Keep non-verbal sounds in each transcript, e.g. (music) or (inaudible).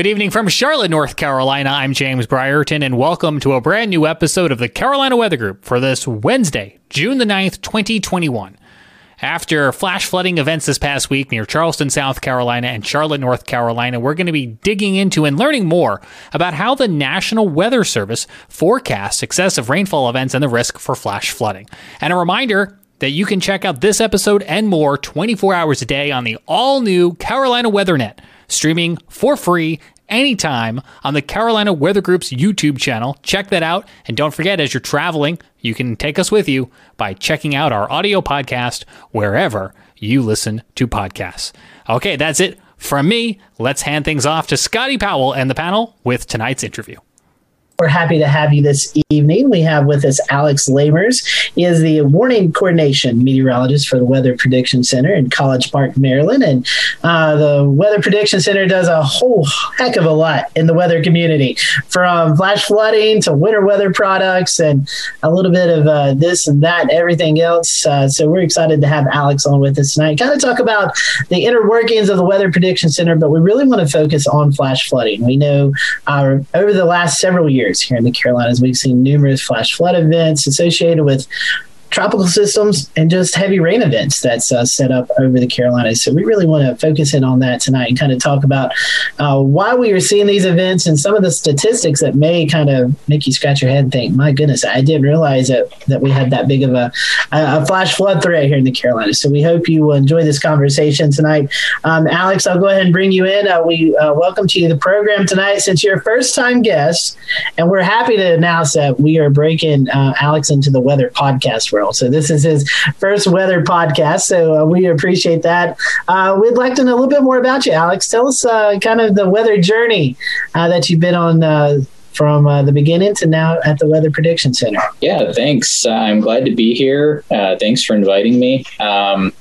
Good evening from Charlotte, North Carolina. I'm James Brierton, and welcome to a brand new episode of the Carolina Weather Group for this Wednesday, June the 9th, 2021. After flash flooding events this past week near Charleston, South Carolina, and Charlotte, North Carolina, we're going to be digging into and learning more about how the National Weather Service forecasts excessive rainfall events and the risk for flash flooding. And a reminder that you can check out this episode and more 24 hours a day on the all new Carolina WeatherNet streaming for free anytime on the Carolina Weather Group's YouTube channel. Check that out. And don't forget, as you're traveling, you can take us with you by checking out our audio podcast wherever you listen to podcasts. Okay, that's it from me. Let's hand things off to Scotty Powell and the panel with tonight's interview. We're happy to have you this evening. We have with us Alex Lamers. He is the warning coordination meteorologist for the Weather Prediction Center in College Park, Maryland. And uh, the Weather Prediction Center does a whole heck of a lot in the weather community from flash flooding to winter weather products and a little bit of uh, this and that, everything else. Uh, so we're excited to have Alex on with us tonight. Kind of talk about the inner workings of the Weather Prediction Center, but we really want to focus on flash flooding. We know uh, over the last several years, years here in the Carolinas. We've seen numerous flash flood events associated with tropical systems and just heavy rain events that's uh, set up over the Carolinas. So we really want to focus in on that tonight and kind of talk about uh, why we are seeing these events and some of the statistics that may kind of make you scratch your head and think, my goodness, I didn't realize that, that we had that big of a, a flash flood threat here in the Carolinas. So we hope you will enjoy this conversation tonight. Um, Alex, I'll go ahead and bring you in. Uh, we uh, welcome to you the program tonight since you're a first time guest. And we're happy to announce that we are breaking uh, Alex into the weather podcast world. So this is his first weather podcast. So uh, we appreciate that. Uh, we'd like to know a little bit more about you, Alex. Tell us uh, kind of the weather journey uh, that you've been on uh, from uh, the beginning to now at the Weather Prediction Center. Yeah, thanks. Uh, I'm glad to be here. Uh, thanks for inviting me. Um,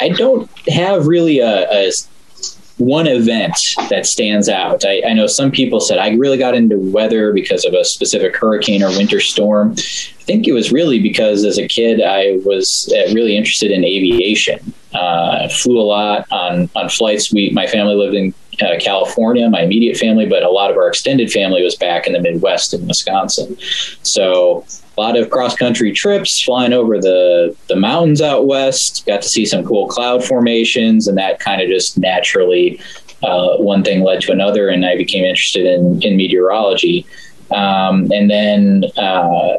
I don't have really a, a, one event that stands out. I, I, know some people said I really got into weather because of a specific hurricane or winter storm. I think it was really because as a kid I was uh, really interested in aviation. Uh, flew a lot on on flights. We my family lived in uh, California, my immediate family, but a lot of our extended family was back in the Midwest in Wisconsin. So a lot of cross country trips, flying over the the mountains out west. Got to see some cool cloud formations, and that kind of just naturally uh, one thing led to another, and I became interested in in meteorology. Um, and then uh,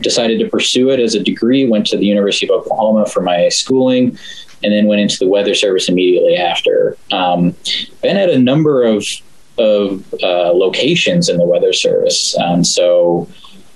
decided to pursue it as a degree. Went to the University of Oklahoma for my schooling, and then went into the Weather Service immediately after. Um, been at a number of of uh, locations in the Weather Service, um, so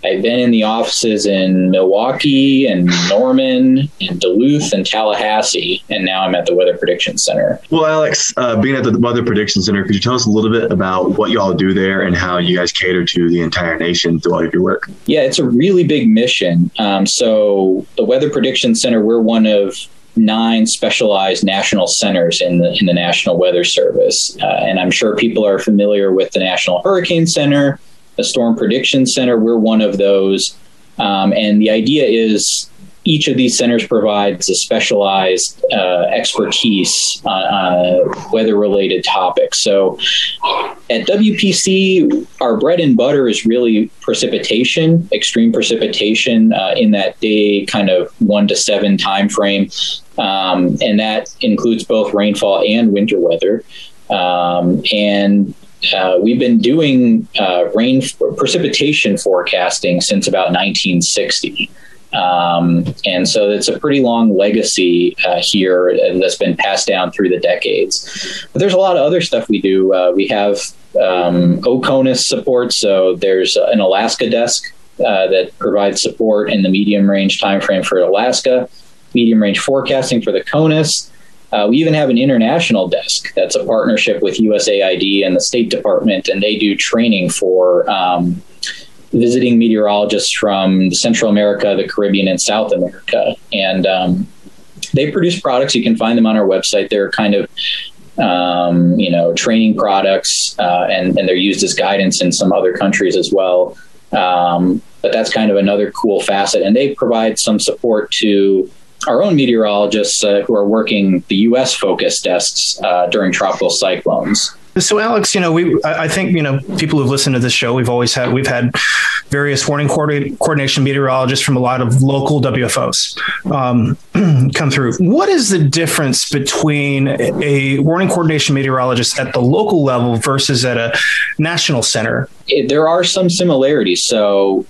I've been in the offices in Milwaukee and Norman and Duluth and Tallahassee, and now I'm at the Weather Prediction Center. Well, Alex, uh, being at the Weather Prediction Center, could you tell us a little bit about what y'all do there and how you guys cater to the entire nation through all of your work? Yeah, it's a really big mission. Um, so, the Weather Prediction Center, we're one of nine specialized national centers in the in the National Weather Service, uh, and I'm sure people are familiar with the National Hurricane Center a storm prediction center. We're one of those. Um, and the idea is each of these centers provides a specialized uh, expertise on uh, weather related topics. So at WPC, our bread and butter is really precipitation, extreme precipitation uh, in that day kind of one to seven time frame. Um, and that includes both rainfall and winter weather. Um, and uh, we've been doing uh, rain precipitation forecasting since about 1960. Um, and so it's a pretty long legacy uh, here that's been passed down through the decades. But there's a lot of other stuff we do. Uh, we have um, OCONUS support, so there's an Alaska desk uh, that provides support in the medium range timeframe for Alaska, medium range forecasting for the CONUS. Uh, we even have an international desk that's a partnership with USAID and the State Department, and they do training for um, visiting meteorologists from Central America, the Caribbean, and South America. And um, they produce products. You can find them on our website. They're kind of um, you know training products, uh, and and they're used as guidance in some other countries as well. Um, but that's kind of another cool facet, and they provide some support to our own meteorologists uh, who are working the U.S. focused desks uh, during tropical cyclones. So, Alex, you know, we I think you know people who've listened to this show, we've always had we've had various warning coordination meteorologists from a lot of local WFOs um, (clears throat) come through. What is the difference between a warning coordination meteorologist at the local level versus at a national center? There are some similarities. So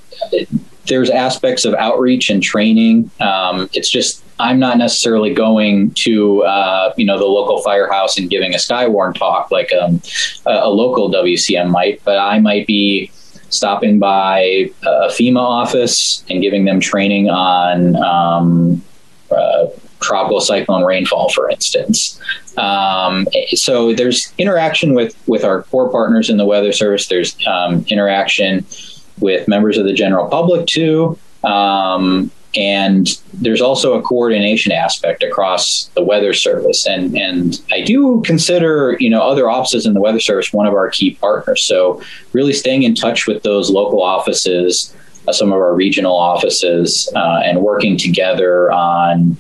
there's aspects of outreach and training. Um, it's just I'm not necessarily going to uh, you know the local firehouse and giving a Skywarn talk like um, a, a, local WCM might, but I might be stopping by a FEMA office and giving them training on um, uh, tropical cyclone rainfall, for instance. Um, so there's interaction with with our core partners in the Weather Service. There's um, interaction with members of the general public too. Um, and there's also a coordination aspect across the weather service and and I do consider you know other offices in the weather service one of our key partners so really staying in touch with those local offices uh, some of our regional offices uh, and working together on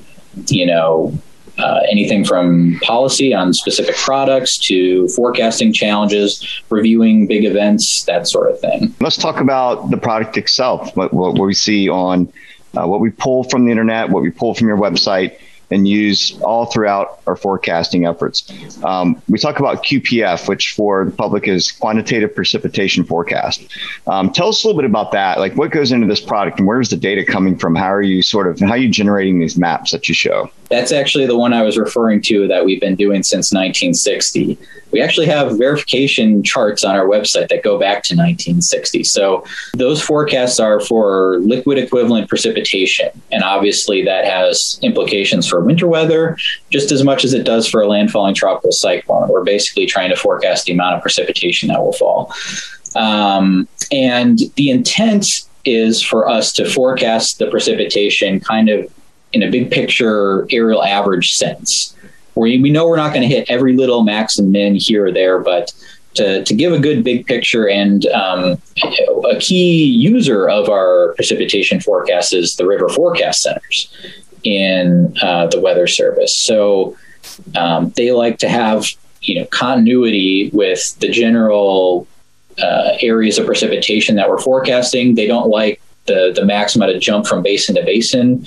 you know uh, anything from policy on specific products to forecasting challenges, reviewing big events, that sort of thing. Let's talk about the product itself, what, what we see on uh, what we pull from the internet, what we pull from your website, and use all throughout our forecasting efforts. Um, we talk about QPF, which for the public is quantitative precipitation forecast. Um, tell us a little bit about that. Like what goes into this product and where's the data coming from? How are you sort of, how are you generating these maps that you show? That's actually the one I was referring to that we've been doing since 1960. We actually have verification charts on our website that go back to 1960. So those forecasts are for liquid equivalent precipitation. And obviously that has implications for winter weather just as much as it does for a landfalling tropical cyclone. We're basically trying to forecast the amount of precipitation that will fall. Um, and the intent is for us to forecast the precipitation kind of in a big picture areal average sense. We, we know we're not going to hit every little max and min here or there, but to, to give a good big picture and um, a key user of our precipitation forecast is the river forecast centers in uh, the weather service. So um, they like to have you know continuity with the general uh, areas of precipitation that we're forecasting. They don't like the the maximum to jump from basin to basin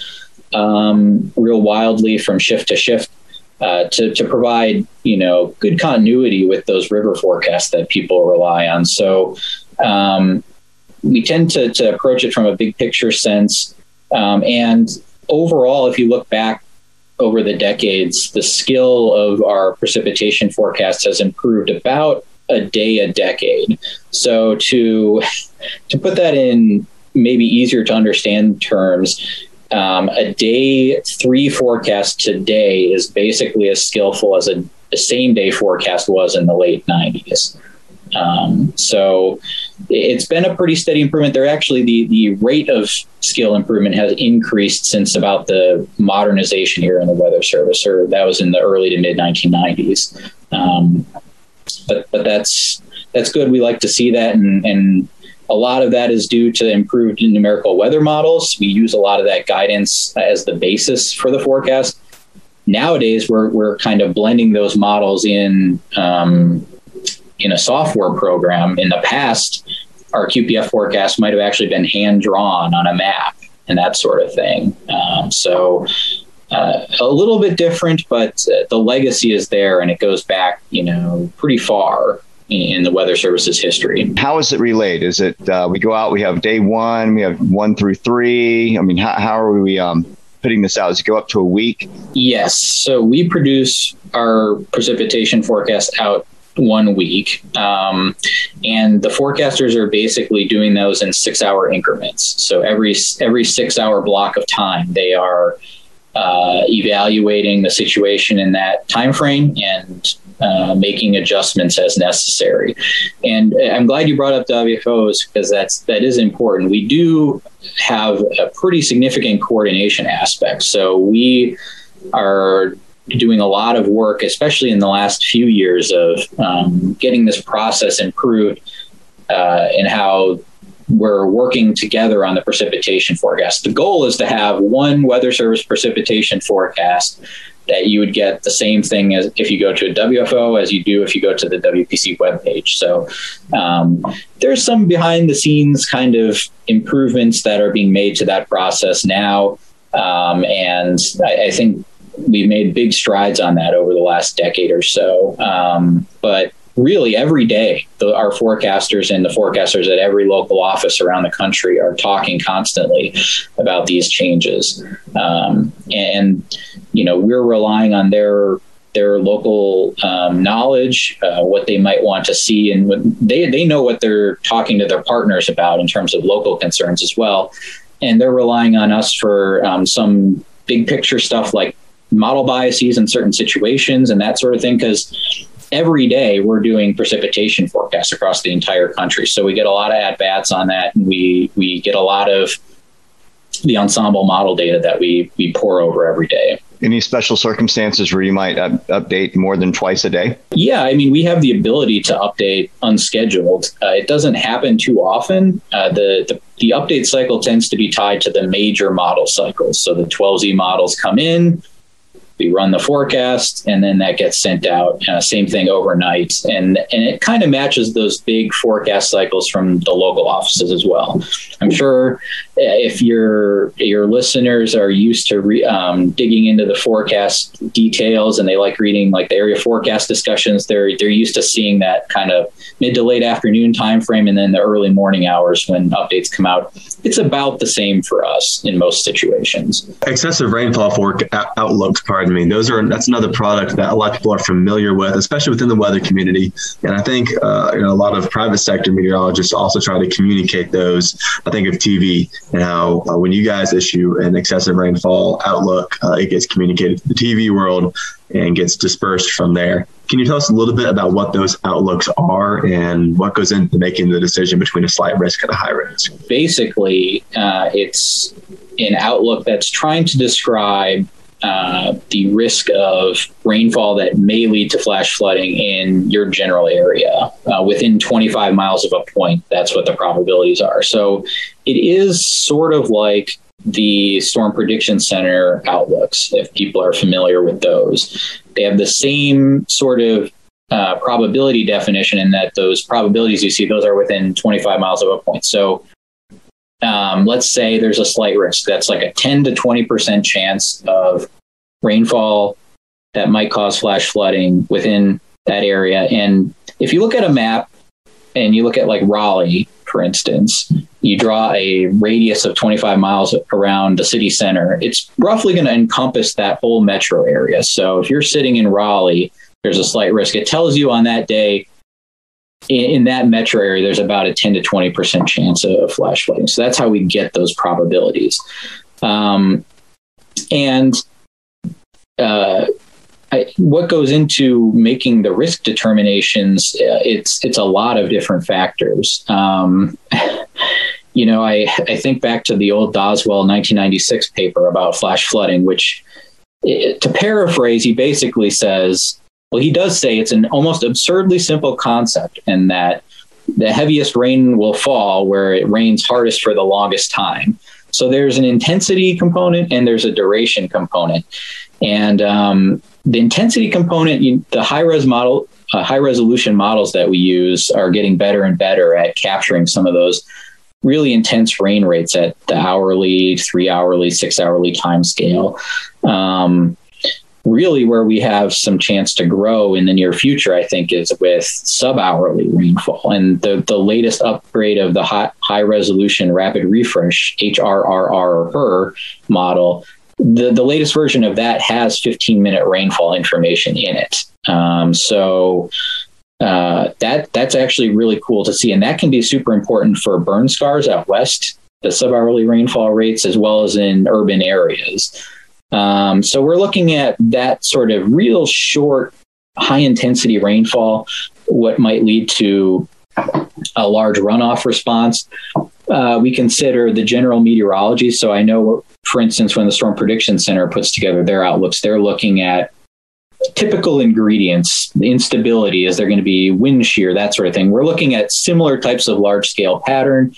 um, real wildly from shift to shift uh, to, to provide you know good continuity with those river forecasts that people rely on. So um, we tend to, to approach it from a big picture sense. Um, and overall, if you look back over the decades, the skill of our precipitation forecast has improved about a day a decade. So to to put that in maybe easier to understand terms, um, a day three forecast today is basically as skillful as a, a same day forecast was in the late 90s. Um, so it's been a pretty steady improvement. There actually the the rate of skill improvement has increased since about the modernization here in the weather service, or that was in the early to mid 1990s. Um, but but that's that's good. We like to see that, and, and a lot of that is due to improved numerical weather models. We use a lot of that guidance as the basis for the forecast. Nowadays, we're, we're kind of blending those models in um, in a software program. In the past, our QPF forecast might have actually been hand drawn on a map and that sort of thing. Um, so uh, a little bit different, but uh, the legacy is there and it goes back, you know, pretty far in the Weather Service's history. How is it relayed? Is it uh, we go out, we have day one, we have one through three? I mean, how, how are we um, putting this out? Does it go up to a week? Yes. So we produce our precipitation forecast out one week. Um, and the forecasters are basically doing those in six hour increments. So every every six hour block of time, they are uh, evaluating the situation in that time frame and uh, making adjustments as necessary. And I'm glad you brought up WFOs because that's that is important. We do have a pretty significant coordination aspect. So we are doing a lot of work, especially in the last few years, of um, getting this process improved uh, and how we're working together on the precipitation forecast. The goal is to have one weather service precipitation forecast that you would get the same thing as if you go to a WFO as you do if you go to the WPC webpage. So um, there's some behind the scenes kind of improvements that are being made to that process now. Um, and I, I, think we've made big strides on that over the last decade or so. Um, but really every day the, our forecasters and the forecasters at every local office around the country are talking constantly about these changes um, and you know we're relying on their their local um, knowledge, uh, what they might want to see, and they they know what they're talking to their partners about in terms of local concerns as well, and they're relying on us for um, some big picture stuff like model biases in certain situations and that sort of thing because every day we're doing precipitation forecasts across the entire country. So we get a lot of at bats on that, and we we get a lot of the ensemble model data that we we pore over every day. Any special circumstances where you might up, update more than twice a day? Yeah, I mean, we have the ability to update unscheduled. Uh, it doesn't happen too often. Uh, the, the the update cycle tends to be tied to the major model cycles. So the 12Z models come in, we run the forecast and then that gets sent out uh, same thing overnight. And and it kind of matches those big forecast cycles from the local offices as well. I'm sure if your your listeners are used to re, um, digging into the forecast details and they like reading like the area forecast discussions they're they're used to seeing that kind of mid to late afternoon time frame and then the early morning hours when updates come out it's about the same for us in most situations excessive rainfall for outlooks part I mean, those are that's another product that a lot of people are familiar with, especially within the weather community. And I think uh, you know, a lot of private sector meteorologists also try to communicate those. I think of TV and how uh, when you guys issue an excessive rainfall outlook, uh, it gets communicated to the TV world and gets dispersed from there. Can you tell us a little bit about what those outlooks are and what goes into making the decision between a slight risk and a high risk? Basically, uh, it's an outlook that's trying to describe uh, the risk of rainfall that may lead to flash flooding in your general area uh, within 25 miles of a point. That's what the probabilities are. So it is sort of like the Storm Prediction Center outlooks, if people are familiar with those. They have the same sort of uh, probability definition in that those probabilities you see, those are within 25 miles of a point. So um, let's say there's a slight risk that's like a 10 to 20% chance of rainfall that might cause flash flooding within that area. And if you look at a map and you look at like Raleigh, for instance, you draw a radius of 25 miles around the city center, it's roughly going to encompass that whole metro area. So if you're sitting in Raleigh, there's a slight risk. It tells you on that day in, that metro area, there's about a 10 to 20% chance of flash flooding. So that's how we get those probabilities. Um, and uh, I, what goes into making the risk determinations? Uh, it's it's a lot of different factors. Um, (laughs) you know, I I think back to the old Doswell 1996 paper about flash flooding, which, it, to paraphrase, he basically says well, he does say it's an almost absurdly simple concept, and that the heaviest rain will fall where it rains hardest for the longest time. So there's an intensity component and there's a duration component. And um, the intensity component, you, the high res model, uh, high resolution models that we use are getting better and better at capturing some of those really intense rain rates at the hourly, three hourly, six hourly time scale. Um, really where we have some chance to grow in the near future, I think, is with sub hourly rainfall. And the, the latest upgrade of the high, high resolution rapid refresh HRRR model, the, the latest version of that has 15 minute rainfall information in it. Um, so uh, that that's actually really cool to see. And that can be super important for burn scars out west, the sub hourly rainfall rates, as well as in urban areas. Um, so we're looking at that sort of real short, high intensity rainfall, what might lead to a large runoff response. Uh, we consider the general meteorology. So I know, for instance, when the Storm Prediction Center puts together their outlooks, they're looking at typical ingredients, instability, is there going to be wind shear, that sort of thing. We're looking at similar types of large scale pattern.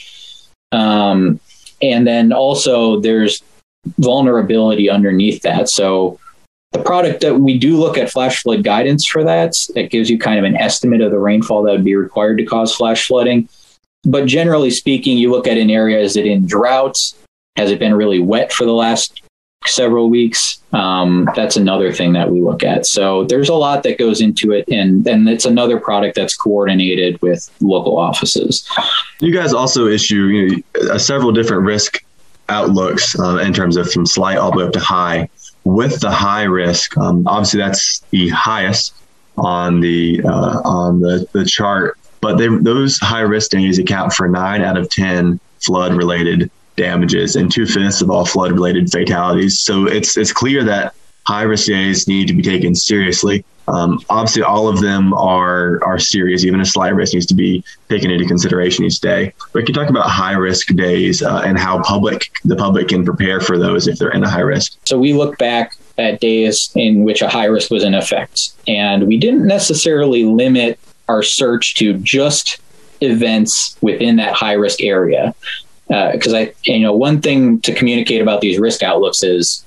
Um, and then also there's vulnerability underneath that. So the product that we do look at flash flood guidance for that. It gives you kind of an estimate of the rainfall that would be required to cause flash flooding. But generally speaking, you look at an area is it in drought? Has it been really wet for the last several weeks? Um, that's another thing that we look at. So there's a lot that goes into it, and then it's another product that's coordinated with local offices. You guys also issue you know, several different risk outlooks uh, in terms of from slight all the way up to high. With the high risk, um, obviously that's the highest on the uh, on the, the chart but they, those high risk days account for nine out of 10 flood related damages and two fifths of all flood related fatalities. So it's, it's clear that high risk days need to be taken seriously. Um, obviously, all of them are are serious. Even a slight risk needs to be taken into consideration each day. But can you talk about high risk days uh, and how public the public can prepare for those if they're in a high risk? So we look back at days in which a high risk was in effect, and we didn't necessarily limit our search to just events within that high risk area. Because uh, I, you know, one thing to communicate about these risk outlooks is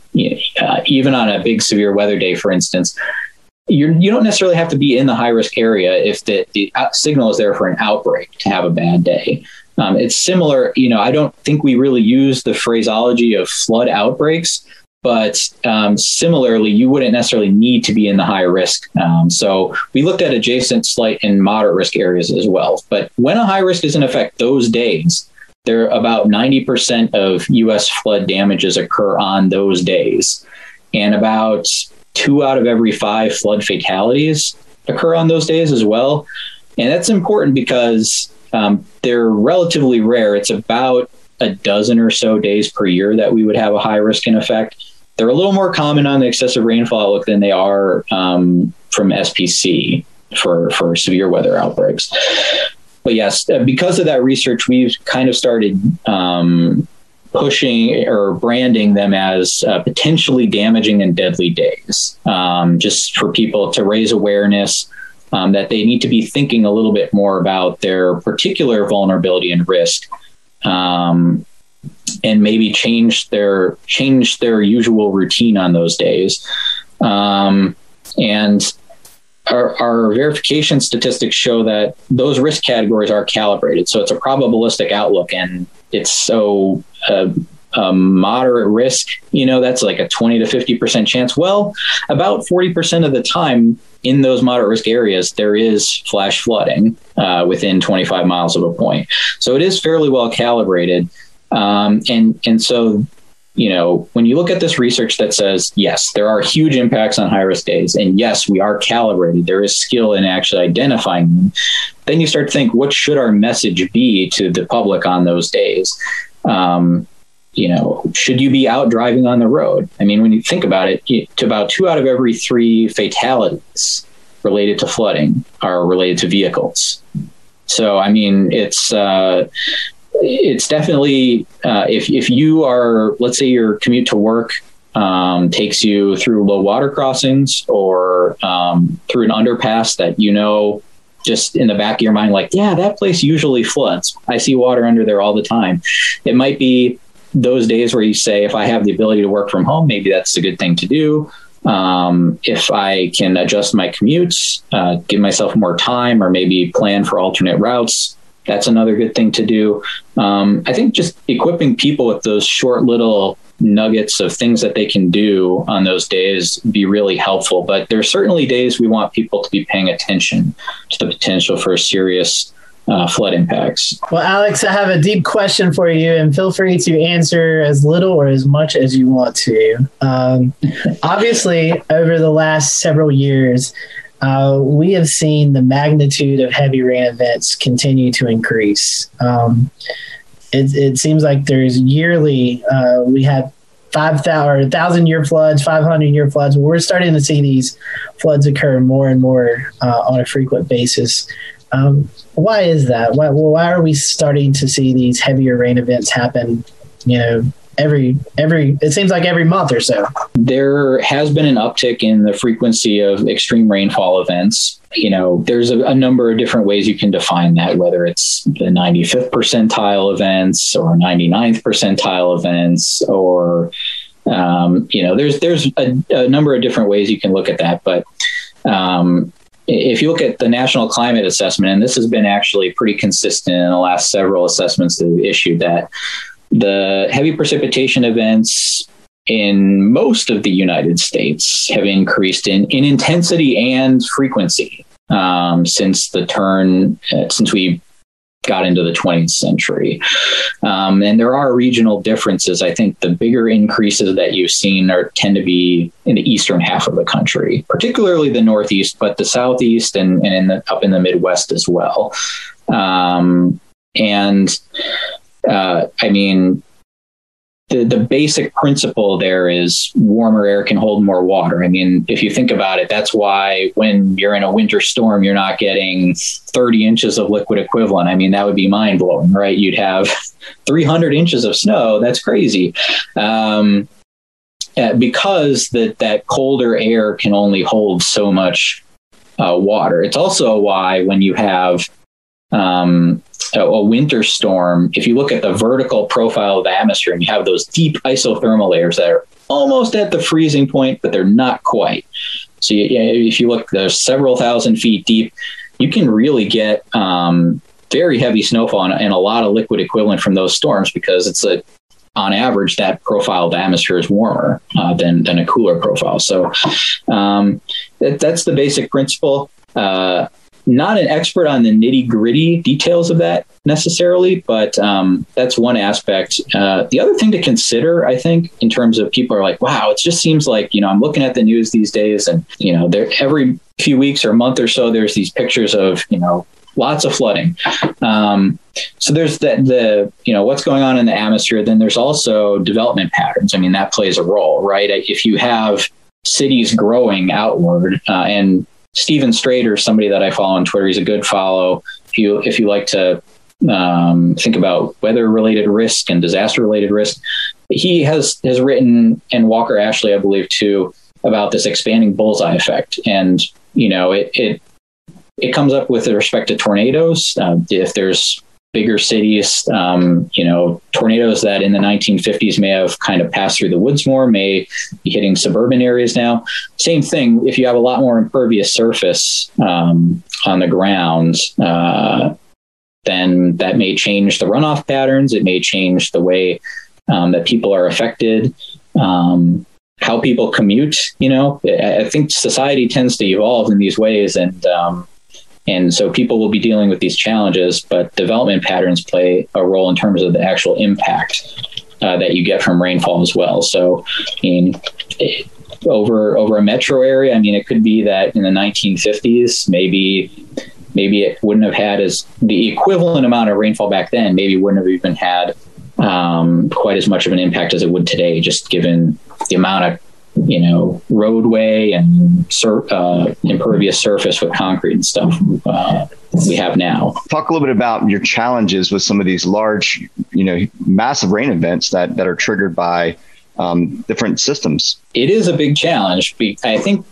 uh, even on a big severe weather day, for instance, you're, you don't necessarily have to be in the high risk area if the, the signal is there for an outbreak to have a bad day. Um, it's similar, you know, I don't think we really use the phraseology of flood outbreaks but um, similarly, you wouldn't necessarily need to be in the high risk. Um, so we looked at adjacent, slight, and moderate risk areas as well. But when a high risk is in effect, those days, there are about 90% of U.S. flood damages occur on those days. And about two out of every five flood fatalities occur on those days as well. And that's important because um, they're relatively rare. It's about a dozen or so days per year that we would have a high risk in effect they're a little more common on the excessive rainfall outlook than they are um, from SPC for for severe weather outbreaks. But yes, uh, because of that research, we've kind of started um, pushing or branding them as uh, potentially damaging and deadly days, um, just for people to raise awareness. Um, that they need to be thinking a little bit more about their particular vulnerability and risk um, and maybe change their change their usual routine on those days. Um, and our, our, verification statistics show that those risk categories are calibrated. So it's a probabilistic outlook, and it's so uh, a moderate risk. You know, that's like a twenty to fifty percent chance. Well, about forty percent of the time in those moderate risk areas, there is flash flooding uh, within 25 miles of a point. So it is fairly well calibrated. Um, and and so you know, when you look at this research that says, yes, there are huge impacts on high risk days, and yes, we are calibrated, there is skill in actually identifying them, then you start to think, what should our message be to the public on those days? Um, you know, should you be out driving on the road? I mean, when you think about it, to about two out of every three fatalities related to flooding are related to vehicles. So, I mean, it's, uh, it's definitely uh, if if you are let's say your commute to work um, takes you through low water crossings or um, through an underpass that you know just in the back of your mind like yeah that place usually floods. I see water under there all the time. It might be those days where you say if i have the ability to work from home maybe that's a good thing to do. Um, if i can adjust my commutes uh, give myself more time or maybe plan for alternate routes that's another good thing to do. Um, I think just equipping people with those short little nuggets of things that they can do on those days be really helpful. But there are certainly days we want people to be paying attention to the potential for serious uh, flood impacts. Well, Alex, I have a deep question for you, and feel free to answer as little or as much as you want to. Um, obviously, over the last several years, uh, we have seen the magnitude of heavy rain events continue to increase. Um, it, it, seems like there's yearly, uh, we have 5,000 or 1,000 year floods, 500 year floods. We're starting to see these floods occur more and more uh, on a frequent basis. Um, why is that? Why, why are we starting to see these heavier rain events happen, you know, every every it seems like every month or so. There has been an uptick in the frequency of extreme rainfall events. You know there's a, a, number of different ways you can define that whether it's the 95th percentile events or 99th percentile events or um, you know, there's there's a, a, number of different ways you can look at that, but um, if you look at the national climate assessment, and this has been actually pretty consistent in the last several assessments that we've issued, that the heavy precipitation events in most of the United States have increased in, in intensity and frequency um, since the turn, uh, since we got into the 20th century. Um, and there are regional differences. I think the bigger increases that you've seen are tend to be in the eastern half of the country, particularly the northeast, but the southeast and, and in the, up in the Midwest as well. Um, and uh, I mean, the, the basic principle there is warmer air can hold more water. I mean, if you think about it, that's why when you're in a winter storm, you're not getting 30 inches of liquid equivalent. I mean, that would be mind blowing, right? You'd have (laughs) 300 inches of snow. That's crazy. Um, uh, because that that colder air can only hold so much uh, water. It's also why when you have um, a, a, winter storm, if you look at the vertical profile of the atmosphere and you have those deep isothermal layers that are almost at the freezing point, but they're not quite. So you, if you look, there's several thousand feet deep, you can really get um, very heavy snowfall and, and, a lot of liquid equivalent from those storms because it's a on average, that profile of the atmosphere is warmer uh, than than a cooler profile. So um, that, that's the basic principle. Uh, not an expert on the nitty gritty details of that necessarily, but um, that's one aspect. Uh, the other thing to consider, I think, in terms of people are like, wow, it just seems like, you know, I'm looking at the news these days and, you know, there every few weeks or month or so, there's these pictures of, you know, lots of flooding. Um, so there's that the you know what's going on in the atmosphere. Then there's also development patterns. I mean that plays a role, right? If you have cities growing outward, uh, and Stephen Strader, somebody that I follow on Twitter, he's a good follow. If you if you like to um, think about weather related risk and disaster related risk, he has has written and Walker Ashley, I believe, too, about this expanding bullseye effect. And you know, it it it comes up with respect to tornadoes. Uh, if there's bigger cities, um, you know, tornadoes that in the 1950s may have kind of passed through the woods more, may be hitting suburban areas now. Same thing, if you have a lot more impervious surface um, on the ground, uh, then that may change the runoff patterns. It may change the way um, that people are affected. Um, how people commute, you know, I think society tends to evolve in these ways, and um, and so people will be dealing with these challenges, but development patterns play a role in terms of the actual impact uh, that you get from rainfall as well. So, I mean, over over a metro area, I mean, it could be that in the 1950s, maybe maybe it wouldn't have had as the equivalent amount of rainfall back then. Maybe wouldn't have even had um, quite as much of an impact as it would today, just given the amount of you know, roadway and sur- uh, impervious surface with concrete and stuff uh, we have now. Talk a little bit about your challenges with some of these large, you know, massive rain events that, that are triggered by um, different systems. It is a big challenge. I think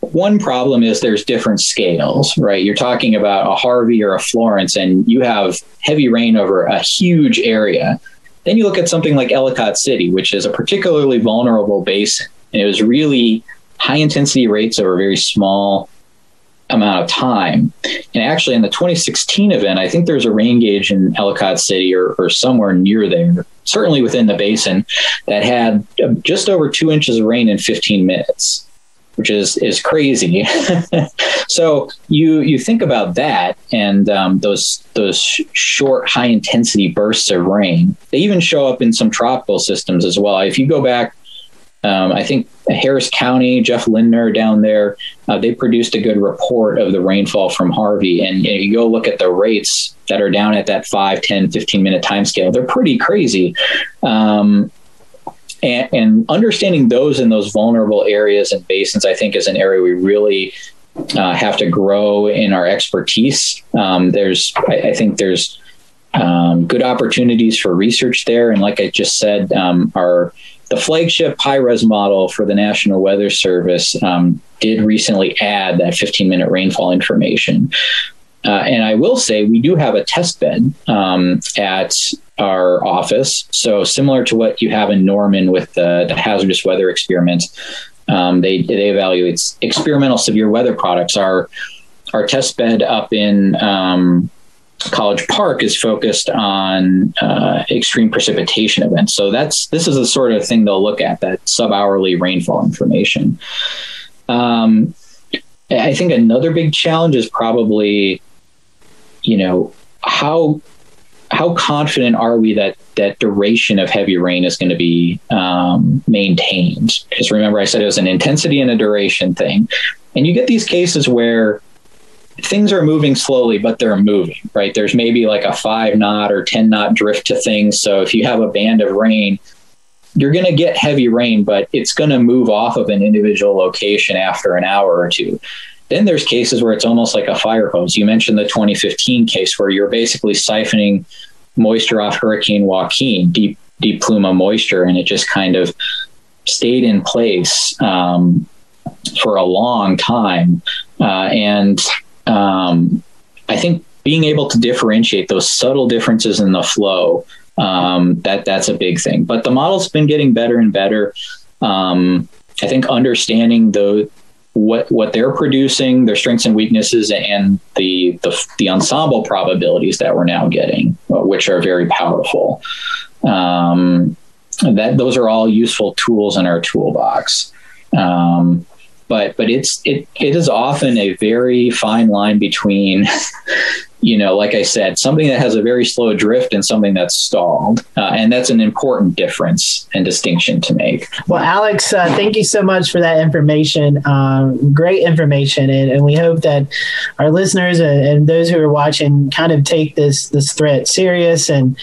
one problem is there's different scales, right? You're talking about a Harvey or a Florence, and you have heavy rain over a huge area then you look at something like Ellicott City, which is a particularly vulnerable basin, and it was really high intensity rates over a very small amount of time. And actually, in the 2016 event, I think there's a rain gauge in Ellicott City or, or somewhere near there, certainly within the basin, that had just over two inches of rain in 15 minutes which is is crazy. (laughs) so you you think about that and um, those those short high intensity bursts of rain. They even show up in some tropical systems as well. If you go back, um, I think Harris County, Jeff Lindner down there, uh, they produced a good report of the rainfall from Harvey. And you, know, you go look at the rates that are down at that 5, 10, 15 minute time scale. They're pretty crazy. Um, and, and, understanding those in those vulnerable areas and basins, I think, is an area we really uh, have to grow in our expertise. Um, there's, I, I, think, there's um, good opportunities for research there, and like I just said, um, our the flagship high-res model for the National Weather Service um, did recently add that 15 minute rainfall information. Uh, and I will say we do have a test bed um, at our office. So similar to what you have in Norman with the, the hazardous weather experiment, um, they they evaluate experimental severe weather products. Our our test bed up in um, College Park is focused on uh, extreme precipitation events. So that's this is the sort of thing they'll look at that sub hourly rainfall information. Um, I think another big challenge is probably, you know, how how confident are we that that duration of heavy rain is going to be um, maintained? Because remember, I said it was an intensity and a duration thing, and you get these cases where things are moving slowly, but they're moving, right? There's maybe like a five knot or 10 knot drift to things. So if you have a band of rain, you're going to get heavy rain, but it's going to move off of an individual location after an hour or two. Then there's cases where it's almost like a fire hose. You mentioned the 2015 case where you're basically siphoning moisture off Hurricane Joaquin, deep deep plume of moisture, and it just kind of stayed in place um, for a long time. Uh, and um, I think being able to differentiate those subtle differences in the flow um, that that's a big thing. But the model's been getting better and better. Um, I think understanding the what what they're producing, their strengths and weaknesses, and the the, the ensemble probabilities that we're now getting, which are very powerful. Um, that those are all useful tools in our toolbox. Um, but but it's it it is often a very fine line between (laughs) you know, like I said, something that has a very slow drift and something that's stalled. Uh, and that's an important difference and distinction to make. Well, Alex, uh, thank you so much for that information. Um, great information. And, and, we hope that our listeners and, and, those who are watching kind of take this, this threat serious and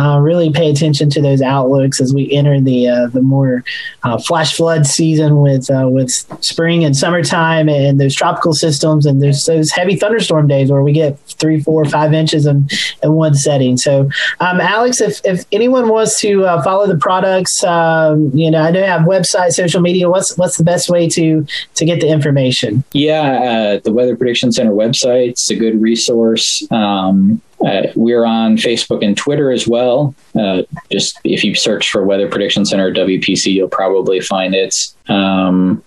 uh, really pay attention to those outlooks as we enter the, uh, the more uh, flash flood season with, uh, with spring and summertime and those tropical systems and there's those heavy thunderstorm days where we get three, four five inches in, in one setting. So, um, Alex, if, if anyone wants to uh, follow the products, um, you know, I know you have website, social media. What's what's the best way to to get the information? Yeah, uh, the Weather Prediction Center website is a good resource. Um, uh, we're on Facebook and Twitter as well. Uh, just if you search for Weather Prediction Center WPC, you'll probably find it. Um,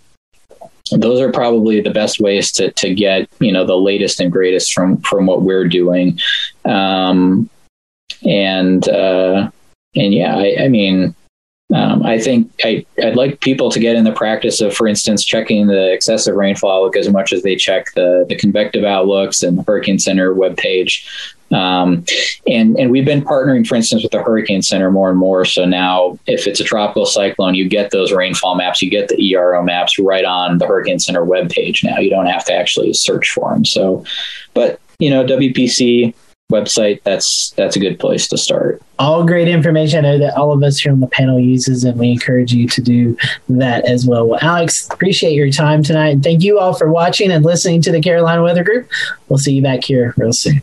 those are probably the best ways to to get you know the latest and greatest from from what we're doing um, and uh, and yeah I, I mean um, I think I, would like people to get in the practice of, for instance, checking the excessive rainfall outlook as much as they check the, the convective outlooks and the Hurricane Center webpage. Um, and and we've been partnering, for instance, with the Hurricane Center more and more. So now, if it's a tropical cyclone, you get those rainfall maps, you get the ERO maps right on the Hurricane Center webpage. Now you don't have to actually search for them. So, but you know, WPC website, that's that's a good place to start. All great information. I know that all of us here on the panel uses, and we encourage you to do that as well. Well, Alex, appreciate your time tonight, and thank you all for watching and listening to the Carolina Weather Group. We'll see you back here real soon.